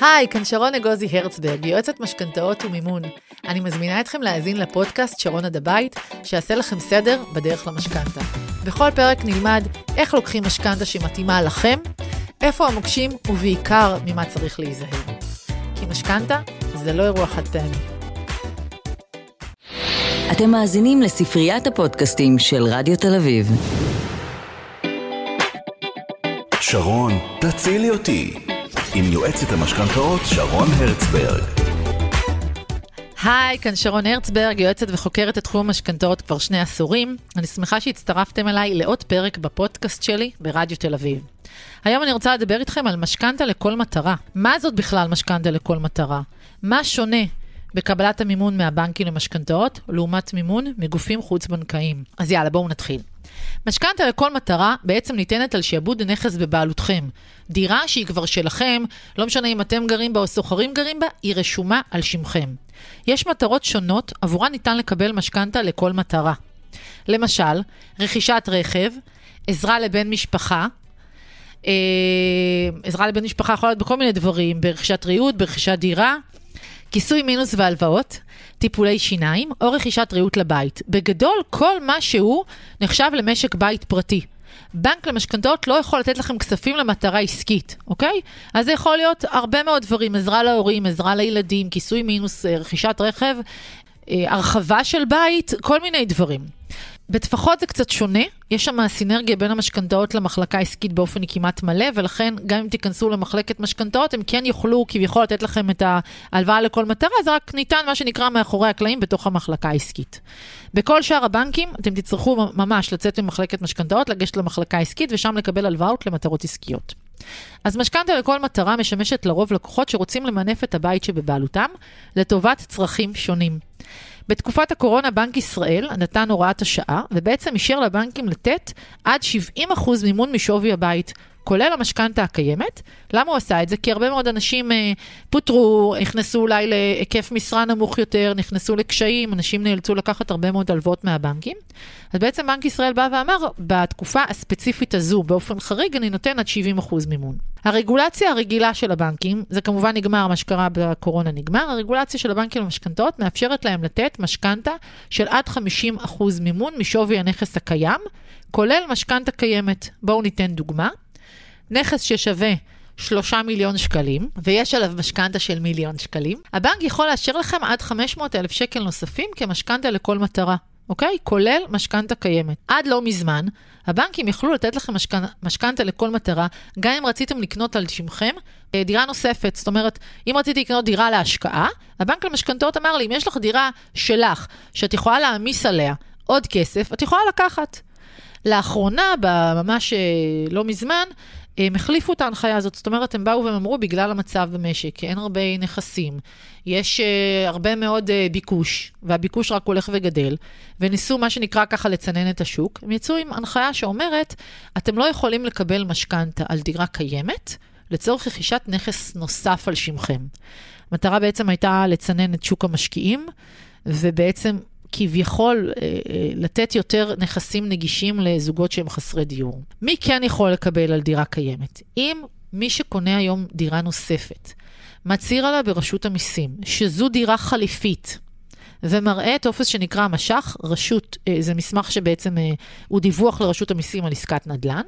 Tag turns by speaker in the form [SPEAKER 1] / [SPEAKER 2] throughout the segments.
[SPEAKER 1] היי, כאן שרון אגוזי הרצברג, יועצת משכנתאות ומימון. אני מזמינה אתכם להאזין לפודקאסט שרון עד הבית, שיעשה לכם סדר בדרך למשכנתה. בכל פרק נלמד איך לוקחים משכנתה שמתאימה לכם, איפה המוקשים ובעיקר ממה צריך להיזהר. כי משכנתה זה לא אירוע חד פעמי.
[SPEAKER 2] אתם מאזינים לספריית הפודקאסטים של רדיו תל אביב.
[SPEAKER 3] שרון, תצילי אותי. עם יועצת המשכנתאות שרון הרצברג.
[SPEAKER 1] היי, כאן שרון הרצברג, יועצת וחוקרת את תחום המשכנתאות כבר שני עשורים. אני שמחה שהצטרפתם אליי לעוד פרק בפודקאסט שלי ברדיו תל אביב. היום אני רוצה לדבר איתכם על משכנתה לכל מטרה. מה זאת בכלל משכנתה לכל מטרה? מה שונה בקבלת המימון מהבנקים למשכנתאות לעומת מימון מגופים חוץ-בנקאיים? אז יאללה, בואו נתחיל. משכנתה לכל מטרה בעצם ניתנת על שעבוד נכס בבעלותכם. דירה שהיא כבר שלכם, לא משנה אם אתם גרים בה או סוחרים גרים בה, היא רשומה על שמכם. יש מטרות שונות עבורן ניתן לקבל משכנתה לכל מטרה. למשל, רכישת רכב, עזרה לבן משפחה, אה, עזרה לבן משפחה יכולה להיות בכל מיני דברים, ברכישת ריהוט, ברכישת דירה, כיסוי מינוס והלוואות, טיפולי שיניים או רכישת ריהוט לבית. בגדול, כל מה שהוא נחשב למשק בית פרטי. בנק למשכנתאות לא יכול לתת לכם כספים למטרה עסקית, אוקיי? אז זה יכול להיות הרבה מאוד דברים, עזרה להורים, עזרה לילדים, כיסוי מינוס, אה, רכישת רכב, אה, הרחבה של בית, כל מיני דברים. בטפחות זה קצת שונה, יש שם סינרגיה בין המשכנתאות למחלקה העסקית באופן כמעט מלא, ולכן גם אם תיכנסו למחלקת משכנתאות, הם כן יוכלו כביכול לתת לכם את ההלוואה לכל מטרה, זה רק ניתן מה שנקרא מאחורי הקלעים בתוך המחלקה העסקית. בכל שאר הבנקים, אתם תצטרכו ממש לצאת ממחלקת משכנתאות, לגשת למחלקה העסקית, ושם לקבל הלוואות למטרות עסקיות. אז משכנתה לכל מטרה משמשת לרוב לקוחות שרוצים למנף את הבית שבבעלותם לטובת צרכים שונים. בתקופת הקורונה בנק ישראל נתן הוראת השעה, ובעצם אישר לבנקים לתת עד 70% מימון משווי הבית. כולל המשכנתה הקיימת. למה הוא עשה את זה? כי הרבה מאוד אנשים אה, פוטרו, נכנסו אולי להיקף משרה נמוך יותר, נכנסו לקשיים, אנשים נאלצו לקחת הרבה מאוד הלוואות מהבנקים. אז בעצם בנק ישראל בא ואמר, בתקופה הספציפית הזו, באופן חריג, אני נותן עד 70% מימון. הרגולציה הרגילה של הבנקים, זה כמובן נגמר, מה שקרה בקורונה נגמר, הרגולציה של הבנקים למשכנתאות מאפשרת להם לתת משכנתה של עד 50% מימון משווי הנכס הקיים, כולל משכנתה קיימת. בואו ניתן דוגמה. נכס ששווה 3 מיליון שקלים, ויש עליו משכנתה של מיליון שקלים, הבנק יכול לאשר לכם עד 500 אלף שקל נוספים כמשכנתה לכל מטרה. אוקיי? כולל משכנתה קיימת. עד לא מזמן, הבנקים יכלו לתת לכם משכנתה לכל מטרה, גם אם רציתם לקנות על שמכם אה, דירה נוספת. זאת אומרת, אם רציתי לקנות דירה להשקעה, הבנק למשכנתאות אמר לי, אם יש לך דירה שלך, שאת יכולה להעמיס עליה עוד כסף, את יכולה לקחת. לאחרונה, ממש אה, לא מזמן, הם החליפו את ההנחיה הזאת, זאת אומרת, הם באו והם אמרו, בגלל המצב במשק, אין הרבה נכסים, יש uh, הרבה מאוד uh, ביקוש, והביקוש רק הולך וגדל, וניסו מה שנקרא ככה לצנן את השוק, הם יצאו עם הנחיה שאומרת, אתם לא יכולים לקבל משכנתה על דירה קיימת, לצורך רכישת נכס נוסף על שמכם. המטרה בעצם הייתה לצנן את שוק המשקיעים, ובעצם כביכול אה, אה, לתת יותר נכסים נגישים לזוגות שהם חסרי דיור. מי כן יכול לקבל על דירה קיימת? אם מי שקונה היום דירה נוספת מצהיר עליה ברשות המיסים שזו דירה חליפית, ומראה טופס שנקרא משך, רשות, אה, זה מסמך שבעצם הוא דיווח לרשות המיסים על עסקת נדל"ן,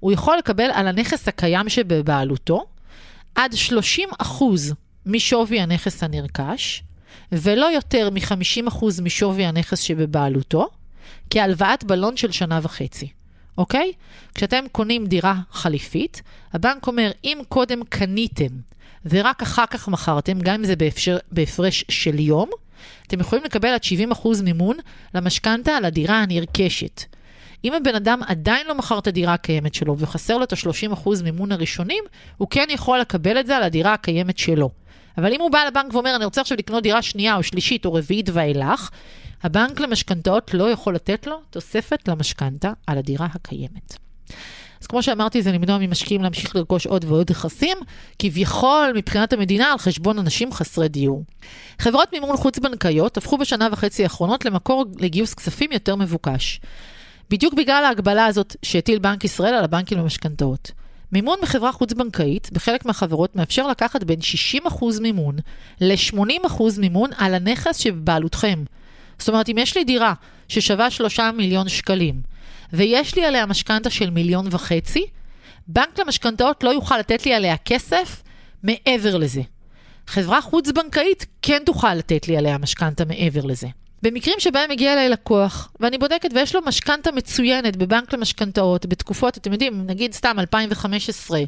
[SPEAKER 1] הוא יכול לקבל על הנכס הקיים שבבעלותו עד 30 משווי הנכס הנרכש, ולא יותר מ-50% משווי הנכס שבבעלותו, כהלוואת בלון של שנה וחצי, אוקיי? כשאתם קונים דירה חליפית, הבנק אומר, אם קודם קניתם ורק אחר כך מכרתם, גם אם זה באפשר, בהפרש של יום, אתם יכולים לקבל עד 70% מימון למשכנתה על הדירה הנרכשת. אם הבן אדם עדיין לא מכר את הדירה הקיימת שלו וחסר לו את ה-30% מימון הראשונים, הוא כן יכול לקבל את זה על הדירה הקיימת שלו. אבל אם הוא בא לבנק ואומר, אני רוצה עכשיו לקנות דירה שנייה או שלישית או רביעית ואילך, הבנק למשכנתאות לא יכול לתת לו תוספת למשכנתה על הדירה הקיימת. אז כמו שאמרתי, זה למנוע ממשקיעים להמשיך לרכוש עוד ועוד נכסים, כביכול מבחינת המדינה על חשבון אנשים חסרי דיור. חברות מימון חוץ-בנקאיות הפכו בשנה וחצי האחרונות למקור לגיוס כספים יותר מבוקש. בדיוק בגלל ההגבלה הזאת שהטיל בנק ישראל על הבנקים למשכנתאות. מימון בחברה חוץ-בנקאית, בחלק מהחברות, מאפשר לקחת בין 60% מימון ל-80% מימון על הנכס שבבעלותכם. זאת אומרת, אם יש לי דירה ששווה 3 מיליון שקלים, ויש לי עליה משכנתה של מיליון וחצי, בנק למשכנתאות לא יוכל לתת לי עליה כסף מעבר לזה. חברה חוץ-בנקאית כן תוכל לתת לי עליה משכנתה מעבר לזה. במקרים שבהם מגיע אליי לקוח, ואני בודקת ויש לו משכנתה מצוינת בבנק למשכנתאות, בתקופות, אתם יודעים, נגיד סתם 2015,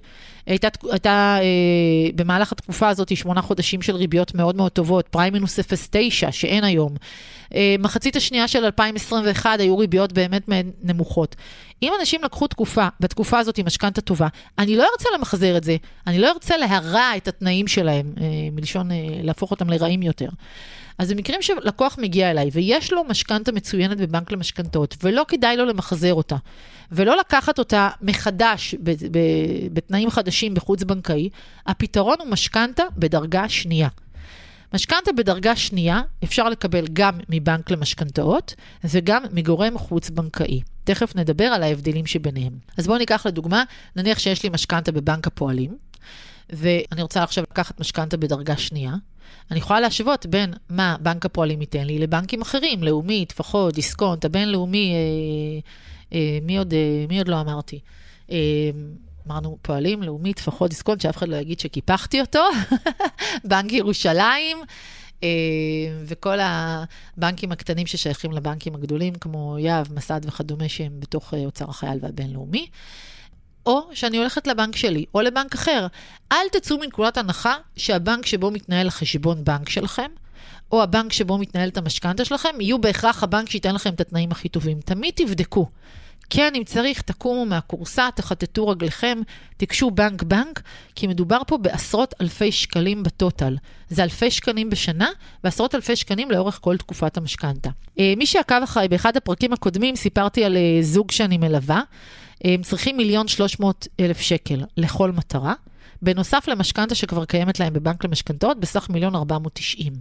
[SPEAKER 1] הייתה, הייתה אה, במהלך התקופה הזאת שמונה חודשים של ריביות מאוד מאוד טובות, פריים מינוס 0.9 שאין היום. אה, מחצית השנייה של 2021 היו ריביות באמת נמוכות. אם אנשים לקחו תקופה, בתקופה הזאת עם משכנתה טובה, אני לא ארצה למחזר את זה, אני לא ארצה להרע את התנאים שלהם, אה, מלשון אה, להפוך אותם לרעים יותר. אז במקרים שלקוח מגיע אליי ויש לו משכנתה מצוינת בבנק למשכנתאות, ולא כדאי לו למחזר אותה, ולא לקחת אותה מחדש בתנאים חדשים בחוץ-בנקאי, הפתרון הוא משכנתה בדרגה שנייה. משכנתה בדרגה שנייה אפשר לקבל גם מבנק למשכנתאות וגם מגורם חוץ-בנקאי. תכף נדבר על ההבדלים שביניהם. אז בואו ניקח לדוגמה, נניח שיש לי משכנתה בבנק הפועלים, ואני רוצה עכשיו לקחת משכנתה בדרגה שנייה. אני יכולה להשוות בין מה בנק הפועלים ייתן לי לבנקים אחרים, לאומי, טפחות, דיסקונט, הבינלאומי, אה, אה, מי, עוד, אה, מי עוד לא אמרתי? אה, אמרנו פועלים, לאומי, טפחות, דיסקונט, שאף אחד לא יגיד שקיפחתי אותו, בנק ירושלים. Uh, וכל הבנקים הקטנים ששייכים לבנקים הגדולים, כמו יהב, מסד וכדומה, שהם בתוך uh, אוצר החייל והבינלאומי. או שאני הולכת לבנק שלי, או לבנק אחר. אל תצאו מנקודת הנחה שהבנק שבו מתנהל החשבון בנק שלכם, או הבנק שבו מתנהלת המשכנתה שלכם, יהיו בהכרח הבנק שייתן לכם את התנאים הכי טובים. תמיד תבדקו. כן, אם צריך, תקומו מהכורסה, תחטטו רגליכם, תיגשו בנק-בנק, כי מדובר פה בעשרות אלפי שקלים בטוטל. זה אלפי שקלים בשנה, ועשרות אלפי שקלים לאורך כל תקופת המשכנתה. אה, מי שעקב אחריי באחד הפרקים הקודמים, סיפרתי על אה, זוג שאני מלווה. הם צריכים מיליון שלוש מאות אלף שקל לכל מטרה, בנוסף למשכנתה שכבר קיימת להם בבנק למשכנתאות, בסך מיליון ארבע מאות תשעים.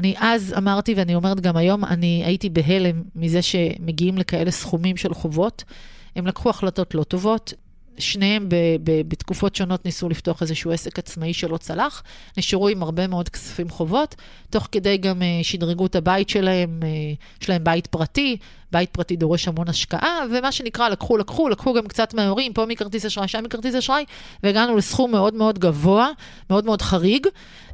[SPEAKER 1] אני אז אמרתי, ואני אומרת גם היום, אני הייתי בהלם מזה שמגיעים לכאלה סכומים של חובות. הם לקחו החלטות לא טובות, שניהם ב, ב, בתקופות שונות ניסו לפתוח איזשהו עסק עצמאי שלא צלח, נשארו עם הרבה מאוד כספים חובות, תוך כדי גם uh, שדרגו את הבית שלהם, uh, יש להם בית פרטי, בית פרטי דורש המון השקעה, ומה שנקרא, לקחו, לקחו, לקחו גם קצת מההורים, פה מכרטיס אשראי, שם מכרטיס אשראי, והגענו לסכום מאוד מאוד גבוה, מאוד מאוד חריג.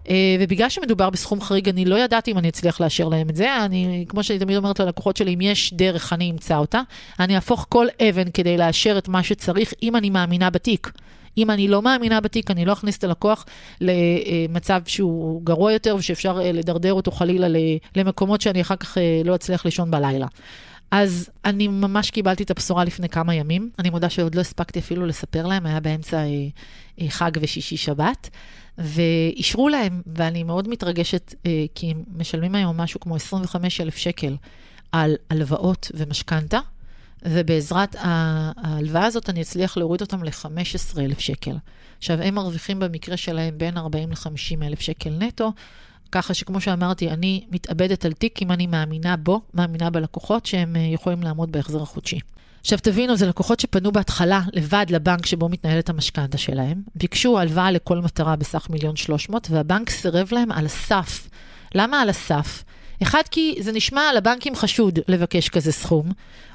[SPEAKER 1] Uh, ובגלל שמדובר בסכום חריג, אני לא ידעתי אם אני אצליח לאשר להם את זה. אני, כמו שאני תמיד אומרת ללקוחות שלי, אם יש דרך, אני אמצא אותה. אני אהפוך כל אבן כדי לאשר את מה שצריך, אם אני מאמינה בתיק. אם אני לא מאמינה בתיק, אני לא אכניס את הלקוח למצב שהוא גרוע יותר ושאפשר אה, לדרדר אותו חלילה למקומות שאני אחר כך אה, לא אצליח לישון בלילה. אז אני ממש קיבלתי את הבשורה לפני כמה ימים. אני מודה שעוד לא הספקתי אפילו לספר להם, היה באמצע אה, חג ושישי שבת, ואישרו להם, ואני מאוד מתרגשת, כי הם משלמים היום משהו כמו 25,000 שקל על הלוואות ומשכנתה. ובעזרת ההלוואה הזאת אני אצליח להוריד אותם ל-15,000 שקל. עכשיו, הם מרוויחים במקרה שלהם בין 40 ל-50 אלף שקל נטו, ככה שכמו שאמרתי, אני מתאבדת על תיק אם אני מאמינה בו, מאמינה בלקוחות שהם אה, יכולים לעמוד בהחזר החודשי. עכשיו תבינו, זה לקוחות שפנו בהתחלה לבד לבנק שבו מתנהלת המשכנתה שלהם, ביקשו הלוואה לכל מטרה בסך מיליון שלוש מאות, והבנק סירב להם על הסף. למה על הסף? אחד, כי זה נשמע לבנקים חשוד לבקש כזה סכום.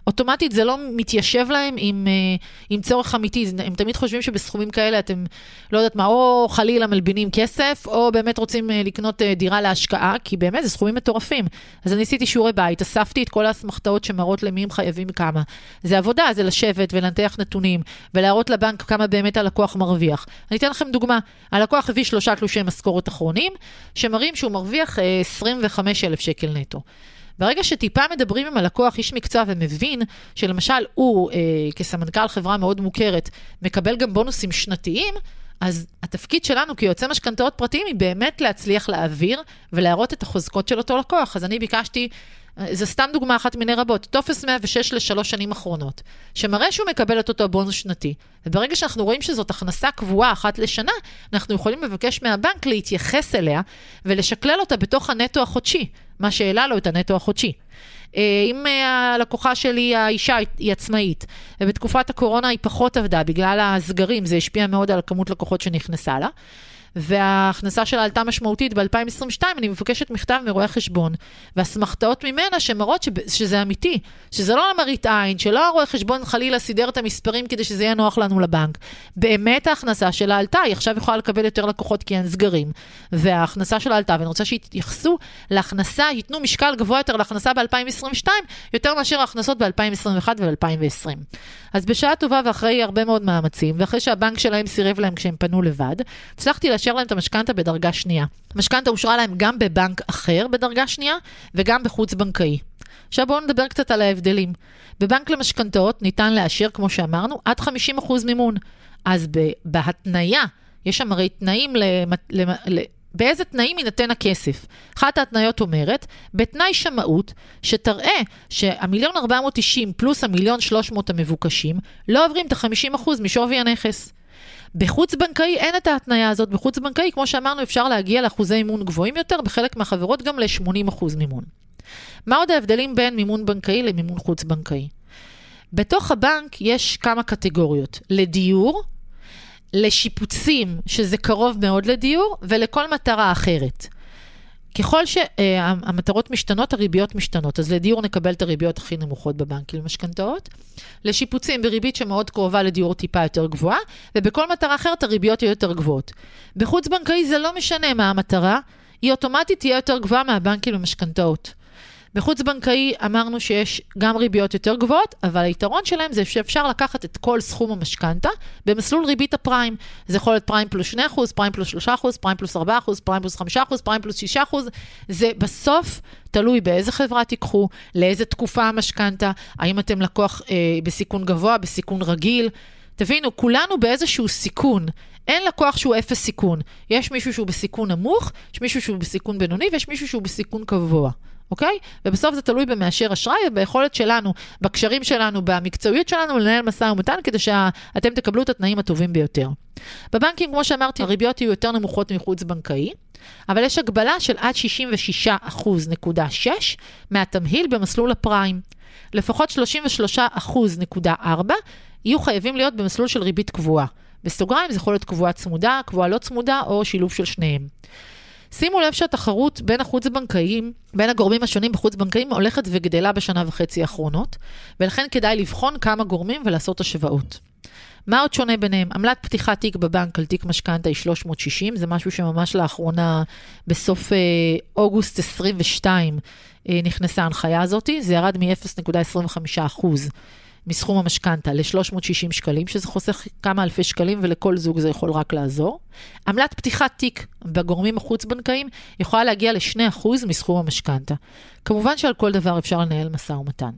[SPEAKER 1] אוטומטית זה לא מתיישב להם עם, אה, עם צורך אמיתי, הם תמיד חושבים שבסכומים כאלה אתם, לא יודעת מה, או חלילה מלבינים כסף, או באמת רוצים אה, לקנות אה, דירה להשקעה, כי באמת זה סכומים מטורפים. אז אני עשיתי שיעורי בית, אספתי את כל האסמכתאות שמראות למי הם חייבים כמה. זה עבודה, זה לשבת ולנתח נתונים, ולהראות לבנק כמה באמת הלקוח מרוויח. אני אתן לכם דוגמה, הלקוח הביא שלושה תלושי משכורת אחרונים, שמראים שהוא מרוויח 25,000 שקל נטו. ברגע שטיפה מדברים עם הלקוח, איש מקצוע, ומבין שלמשל הוא, אה, כסמנכ"ל חברה מאוד מוכרת, מקבל גם בונוסים שנתיים, אז התפקיד שלנו כיועצי משכנתאות פרטיים היא באמת להצליח להעביר ולהראות את החוזקות של אותו לקוח. אז אני ביקשתי, זו סתם דוגמה אחת מיני רבות, טופס 106 לשלוש שנים אחרונות, שמראה שהוא מקבל את אותו בונוס שנתי. וברגע שאנחנו רואים שזאת הכנסה קבועה אחת לשנה, אנחנו יכולים לבקש מהבנק להתייחס אליה ולשקלל אותה בתוך הנטו החודשי. מה שהעלה לו את הנטו החודשי. אה, אם אה, הלקוחה שלי, האישה, היא עצמאית, ובתקופת הקורונה היא פחות עבדה בגלל הסגרים, זה השפיע מאוד על הכמות לקוחות שנכנסה לה. וההכנסה שלה עלתה משמעותית ב-2022, אני מבקשת מכתב מרואה חשבון, ואסמכתאות ממנה שמראות שזה אמיתי, שזה לא למראית עין, שלא הרואה חשבון חלילה סידר את המספרים כדי שזה יהיה נוח לנו לבנק. באמת ההכנסה שלה עלתה, היא עכשיו יכולה לקבל יותר לקוחות כי אין סגרים, וההכנסה שלה עלתה, ואני רוצה שיתייחסו להכנסה, ייתנו משקל גבוה יותר להכנסה ב-2022, יותר מאשר ההכנסות ב-2021 וב-2020. אז בשעה טובה ואחרי הרבה מאוד מאמצים, ואחרי שהבנק שלהם סירב להם כשהם פנו לבד, הצלחתי לאשר להם את המשכנתה בדרגה שנייה. המשכנתה אושרה להם גם בבנק אחר בדרגה שנייה, וגם בחוץ-בנקאי. עכשיו בואו נדבר קצת על ההבדלים. בבנק למשכנתאות ניתן לאשר, כמו שאמרנו, עד 50% מימון. אז בהתניה, יש שם הרי תנאים למ... למ... באיזה תנאים יינתן הכסף. אחת ההתניות אומרת, בתנאי שמאות, שתראה שהמיליון 490 פלוס המיליון 300 המבוקשים, לא עוברים את ה-50% משווי הנכס. בחוץ-בנקאי אין את ההתניה הזאת. בחוץ-בנקאי, כמו שאמרנו, אפשר להגיע לאחוזי אימון גבוהים יותר, בחלק מהחברות גם ל-80% מימון. מה עוד ההבדלים בין מימון בנקאי למימון חוץ-בנקאי? בתוך הבנק יש כמה קטגוריות. לדיור, לשיפוצים, שזה קרוב מאוד לדיור, ולכל מטרה אחרת. ככל שהמטרות uh, משתנות, הריביות משתנות. אז לדיור נקבל את הריביות הכי נמוכות בבנקים למשכנתאות. לשיפוצים בריבית שמאוד קרובה לדיור טיפה יותר גבוהה, ובכל מטרה אחרת הריביות יהיו יותר גבוהות. בחוץ-בנקאי זה לא משנה מה המטרה, היא אוטומטית תהיה יותר גבוהה מהבנקים למשכנתאות. בחוץ-בנקאי אמרנו שיש גם ריביות יותר גבוהות, אבל היתרון שלהם זה שאפשר לקחת את כל סכום המשכנתה במסלול ריבית הפריים. זה יכול להיות פריים פלוס 2%, פריים פלוס 3%, פריים פלוס 4%, פריים פלוס 5%, פריים פלוס 6%. זה בסוף תלוי באיזה חברה תיקחו, לאיזה תקופה המשכנתה, האם אתם לקוח אה, בסיכון גבוה, בסיכון רגיל. תבינו, כולנו באיזשהו סיכון. אין לקוח שהוא אפס סיכון. יש מישהו שהוא בסיכון נמוך, יש מישהו שהוא בסיכון בינוני ויש מישהו שהוא בסיכון קבוע. אוקיי? ובסוף זה תלוי במאשר אשראי וביכולת שלנו, בקשרים שלנו, במקצועיות שלנו, לנהל משא ומתן כדי שאתם תקבלו את התנאים הטובים ביותר. בבנקים, כמו שאמרתי, הריביות יהיו יותר נמוכות מחוץ בנקאי, אבל יש הגבלה של עד 66.6 מהתמהיל במסלול הפריים. לפחות 33.4 יהיו חייבים להיות במסלול של ריבית קבועה. בסוגריים זה יכול להיות קבועה צמודה, קבועה לא צמודה או שילוב של שניהם. שימו לב שהתחרות בין החוץ-בנקאיים, בין הגורמים השונים בחוץ-בנקאיים הולכת וגדלה בשנה וחצי האחרונות, ולכן כדאי לבחון כמה גורמים ולעשות השוואות. מה עוד שונה ביניהם? עמלת פתיחת תיק בבנק על תיק משכנתה היא 360, זה משהו שממש לאחרונה, בסוף אה, אוגוסט 22, אה, נכנסה ההנחיה הזאת, זה ירד מ-0.25% מסכום המשכנתה ל-360 שקלים, שזה חוסך כמה אלפי שקלים ולכל זוג זה יכול רק לעזור. עמלת פתיחת תיק בגורמים החוץ-בנקאיים יכולה להגיע ל-2% מסכום המשכנתה. כמובן שעל כל דבר אפשר לנהל משא ומתן.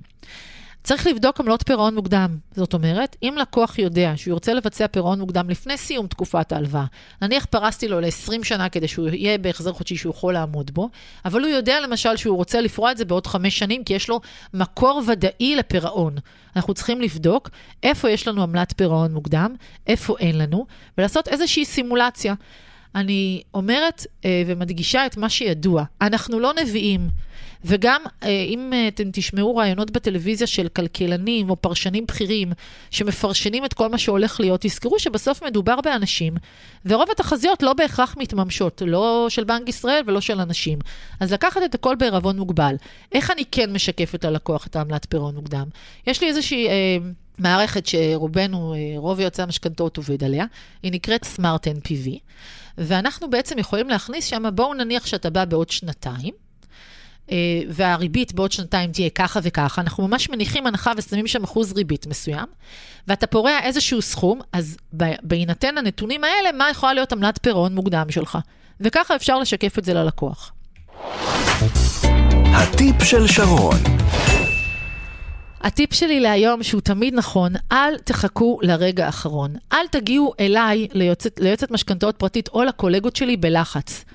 [SPEAKER 1] צריך לבדוק עמלות פירעון מוקדם. זאת אומרת, אם לקוח יודע שהוא ירצה לבצע פירעון מוקדם לפני סיום תקופת ההלוואה, נניח פרסתי לו ל-20 שנה כדי שהוא יהיה בהחזר חודשי שהוא יכול לעמוד בו, אבל הוא יודע למשל שהוא רוצה לפרוע את זה בעוד חמש שנים, כי יש לו מקור ודאי לפירעון. אנחנו צריכים לבדוק איפה יש לנו עמלת פירעון מוקדם, איפה אין לנו, ולעשות איזושהי סימולציה. אני אומרת אה, ומדגישה את מה שידוע. אנחנו לא נביאים. וגם אה, אם אה, אתם תשמעו רעיונות בטלוויזיה של כלכלנים או פרשנים בכירים שמפרשנים את כל מה שהולך להיות, תזכרו שבסוף מדובר באנשים, ורוב התחזיות לא בהכרח מתממשות, לא של בנק ישראל ולא של אנשים. אז לקחת את הכל בערבון מוגבל. איך אני כן משקפת ללקוח את העמלת פירעון מוקדם? יש לי איזושהי... אה, מערכת שרובנו, אה, רוב יועצי המשכנתאות עובד עליה, היא נקראת סמארט NPV, ואנחנו בעצם יכולים להכניס שם, בואו נניח שאתה בא בעוד שנתיים, אה, והריבית בעוד שנתיים תהיה ככה וככה, אנחנו ממש מניחים הנחה ושמים שם אחוז ריבית מסוים, ואתה פורע איזשהו סכום, אז בהינתן הנתונים האלה, מה יכולה להיות עמלת פירעון מוקדם שלך? וככה אפשר לשקף את זה ללקוח.
[SPEAKER 3] הטיפ של שרון
[SPEAKER 1] הטיפ שלי להיום, שהוא תמיד נכון, אל תחכו לרגע האחרון. אל תגיעו אליי, ליועצת, ליועצת משכנתאות פרטית או לקולגות שלי בלחץ.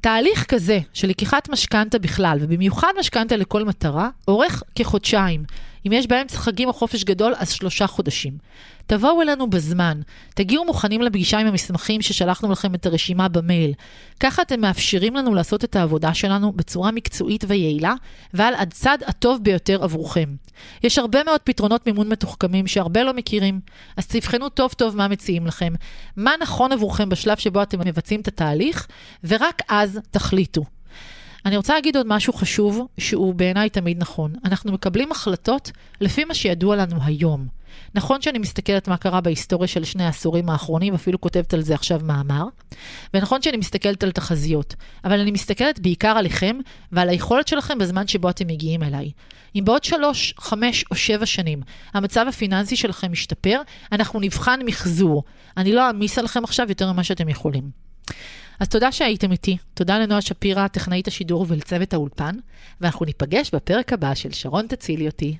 [SPEAKER 1] תהליך כזה של לקיחת משכנתה בכלל, ובמיוחד משכנתה לכל מטרה, אורך כחודשיים. אם יש באמצע חגים או חופש גדול, אז שלושה חודשים. תבואו אלינו בזמן, תגיעו מוכנים לפגישה עם המסמכים ששלחנו לכם את הרשימה במייל. ככה אתם מאפשרים לנו לעשות את העבודה שלנו בצורה מקצועית ויעילה, ועל הצד הטוב ביותר עבורכם. יש הרבה מאוד פתרונות מימון מתוחכמים שהרבה לא מכירים, אז תבחנו טוב טוב מה מציעים לכם, מה נכון עבורכם בשלב שבו אתם מבצעים את התהליך, ורק אז תחליטו. אני רוצה להגיד עוד משהו חשוב, שהוא בעיניי תמיד נכון. אנחנו מקבלים החלטות לפי מה שידוע לנו היום. נכון שאני מסתכלת מה קרה בהיסטוריה של שני העשורים האחרונים, אפילו כותבת על זה עכשיו מאמר, ונכון שאני מסתכלת על תחזיות, אבל אני מסתכלת בעיקר עליכם ועל היכולת שלכם בזמן שבו אתם מגיעים אליי. אם בעוד שלוש, חמש או שבע שנים המצב הפיננסי שלכם משתפר, אנחנו נבחן מחזור. אני לא אעמיס עליכם עכשיו יותר ממה שאתם יכולים. אז תודה שהייתם איתי, תודה לנועה שפירא, טכנאית השידור ולצוות האולפן, ואנחנו ניפגש בפרק הבא של שרון תצילי אותי.